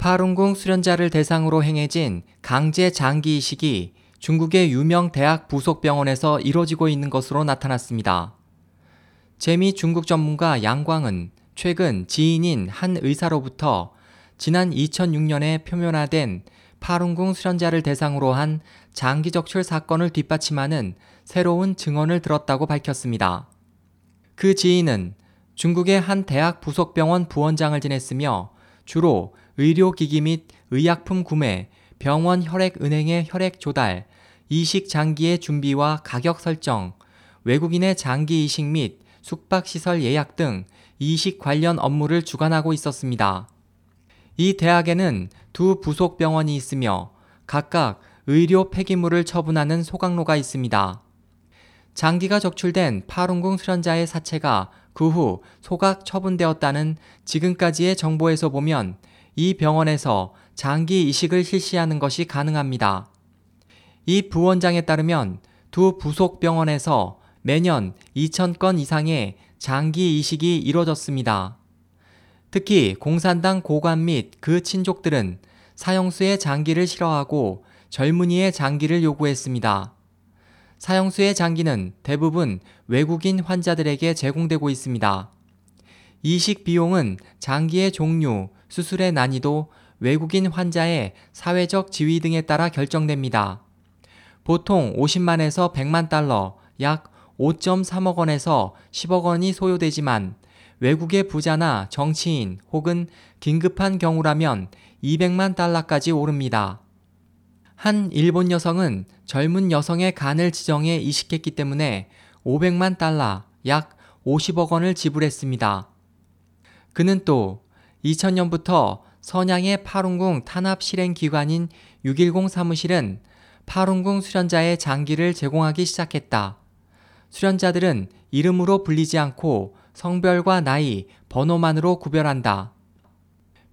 파룬궁 수련자를 대상으로 행해진 강제 장기 이식이 중국의 유명 대학 부속 병원에서 이뤄지고 있는 것으로 나타났습니다. 재미 중국 전문가 양광은 최근 지인인 한 의사로부터 지난 2006년에 표면화된 파룬궁 수련자를 대상으로 한 장기 적출 사건을 뒷받침하는 새로운 증언을 들었다고 밝혔습니다. 그 지인은 중국의 한 대학 부속병원 부원장을 지냈으며 주로 의료기기 및 의약품 구매, 병원 혈액은행의 혈액 조달, 이식 장기의 준비와 가격 설정, 외국인의 장기 이식 및 숙박시설 예약 등 이식 관련 업무를 주관하고 있었습니다. 이 대학에는 두 부속 병원이 있으며 각각 의료 폐기물을 처분하는 소각로가 있습니다. 장기가 적출된 파룬궁 수련자의 사체가 그 후 소각 처분되었다는 지금까지의 정보에서 보면 이 병원에서 장기 이식을 실시하는 것이 가능합니다. 이 부원장에 따르면 두 부속 병원에서 매년 2,000건 이상의 장기 이식이 이뤄졌습니다. 특히 공산당 고관 및 그 친족들은 사형수의 장기를 싫어하고 젊은이의 장기를 요구했습니다. 사형수의 장기는 대부분 외국인 환자들에게 제공되고 있습니다. 이식 비용은 장기의 종류, 수술의 난이도, 외국인 환자의 사회적 지위 등에 따라 결정됩니다. 보통 50만에서 100만 달러, 약 5.3억 원에서 10억 원이 소요되지만 외국의 부자나 정치인 혹은 긴급한 경우라면 200만 달러까지 오릅니다. 한 일본 여성은 젊은 여성의 간을 지정해 이식했기 때문에 500만 달러, 약 50억 원을 지불했습니다. 그는 또 2000년부터 선양의 파룬궁 탄압 실행 기관인 610 사무실은 파룬궁 수련자의 장기를 제공하기 시작했다. 수련자들은 이름으로 불리지 않고 성별과 나이, 번호만으로 구별한다.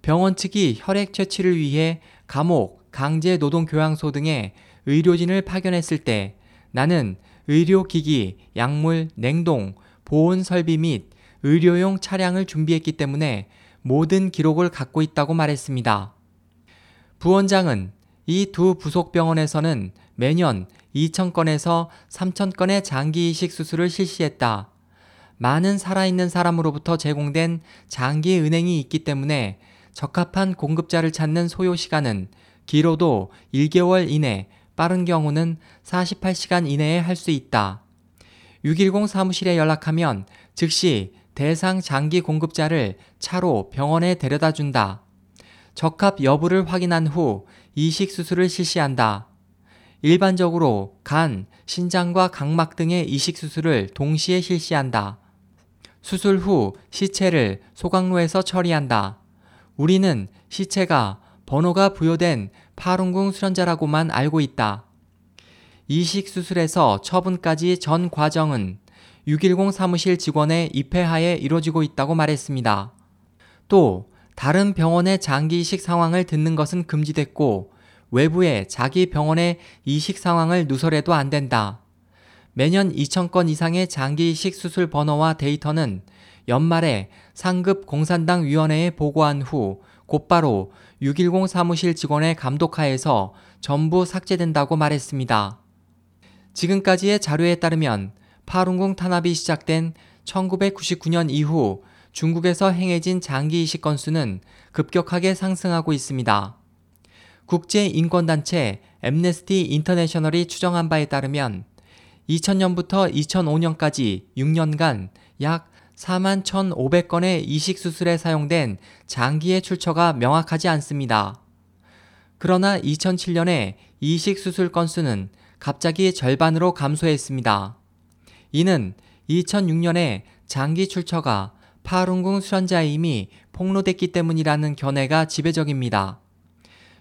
병원 측이 혈액 채취를 위해 감옥, 강제 노동 교양소 등에 의료진을 파견했을 때 나는 의료기기, 약물, 냉동, 보온 설비 및 의료용 차량을 준비했기 때문에 모든 기록을 갖고 있다고 말했습니다. 부원장은 이 두 부속 병원에서는 매년 2,000건에서 3,000건의 장기 이식 수술을 실시했다. 많은 살아있는 사람으로부터 제공된 장기 은행이 있기 때문에 적합한 공급자를 찾는 소요 시간은 길어도 1개월 이내, 빠른 경우는 48시간 이내에 할 수 있다. 610 사무실에 연락하면 즉시 대상 장기 공급자를 차로 병원에 데려다 준다. 적합 여부를 확인한 후 이식 수술을 실시한다. 일반적으로 간, 신장과 각막 등의 이식 수술을 동시에 실시한다. 수술 후 시체를 소각로에서 처리한다. 우리는 시체가 번호가 부여된 파룬궁 수련자라고만 알고 있다. 이식 수술에서 처분까지 전 과정은 610 사무실 직원의 입회하에 이루어지고 있다고 말했습니다. 또 다른 병원의 장기 이식 상황을 듣는 것은 금지됐고 외부에 자기 병원의 이식 상황을 누설해도 안 된다. 매년 2,000건 이상의 장기 이식 수술 번호와 데이터는 연말에 상급 공산당 위원회에 보고한 후 곧바로 610 사무실 직원의 감독하에서 전부 삭제된다고 말했습니다. 지금까지의 자료에 따르면 파룬궁 탄압이 시작된 1999년 이후 중국에서 행해진 장기 이식 건수는 급격하게 상승하고 있습니다. 국제인권단체 엠네스티 인터내셔널이 추정한 바에 따르면 2000년부터 2005년까지 6년간 약 4만 1,500건의 이식 수술에 사용된 장기의 출처가 명확하지 않습니다. 그러나 2007년에 이식 수술 건수는 갑자기 절반으로 감소했습니다. 이는 2006년에 장기 출처가 파룬궁 수련자임이 폭로됐기 때문이라는 견해가 지배적입니다.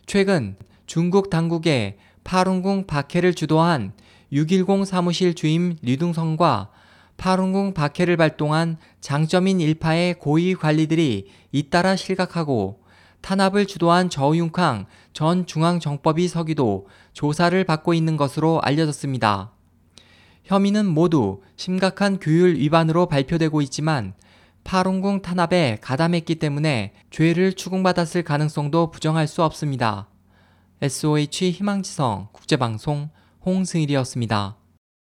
최근 중국 당국의 파룬궁 박해를 주도한 610 사무실 주임 리둥성과 파룬궁 박해를 발동한 장점인 일파의 고위 관리들이 잇따라 실각하고 탄압을 주도한 저윤캉 전 중앙정법위 서기도 조사를 받고 있는 것으로 알려졌습니다. 혐의는 모두 심각한 규율 위반으로 발표되고 있지만 파룬궁 탄압에 가담했기 때문에 죄를 추궁받았을 가능성도 부정할 수 없습니다. SOH 희망지성 국제방송 홍승일이었습니다.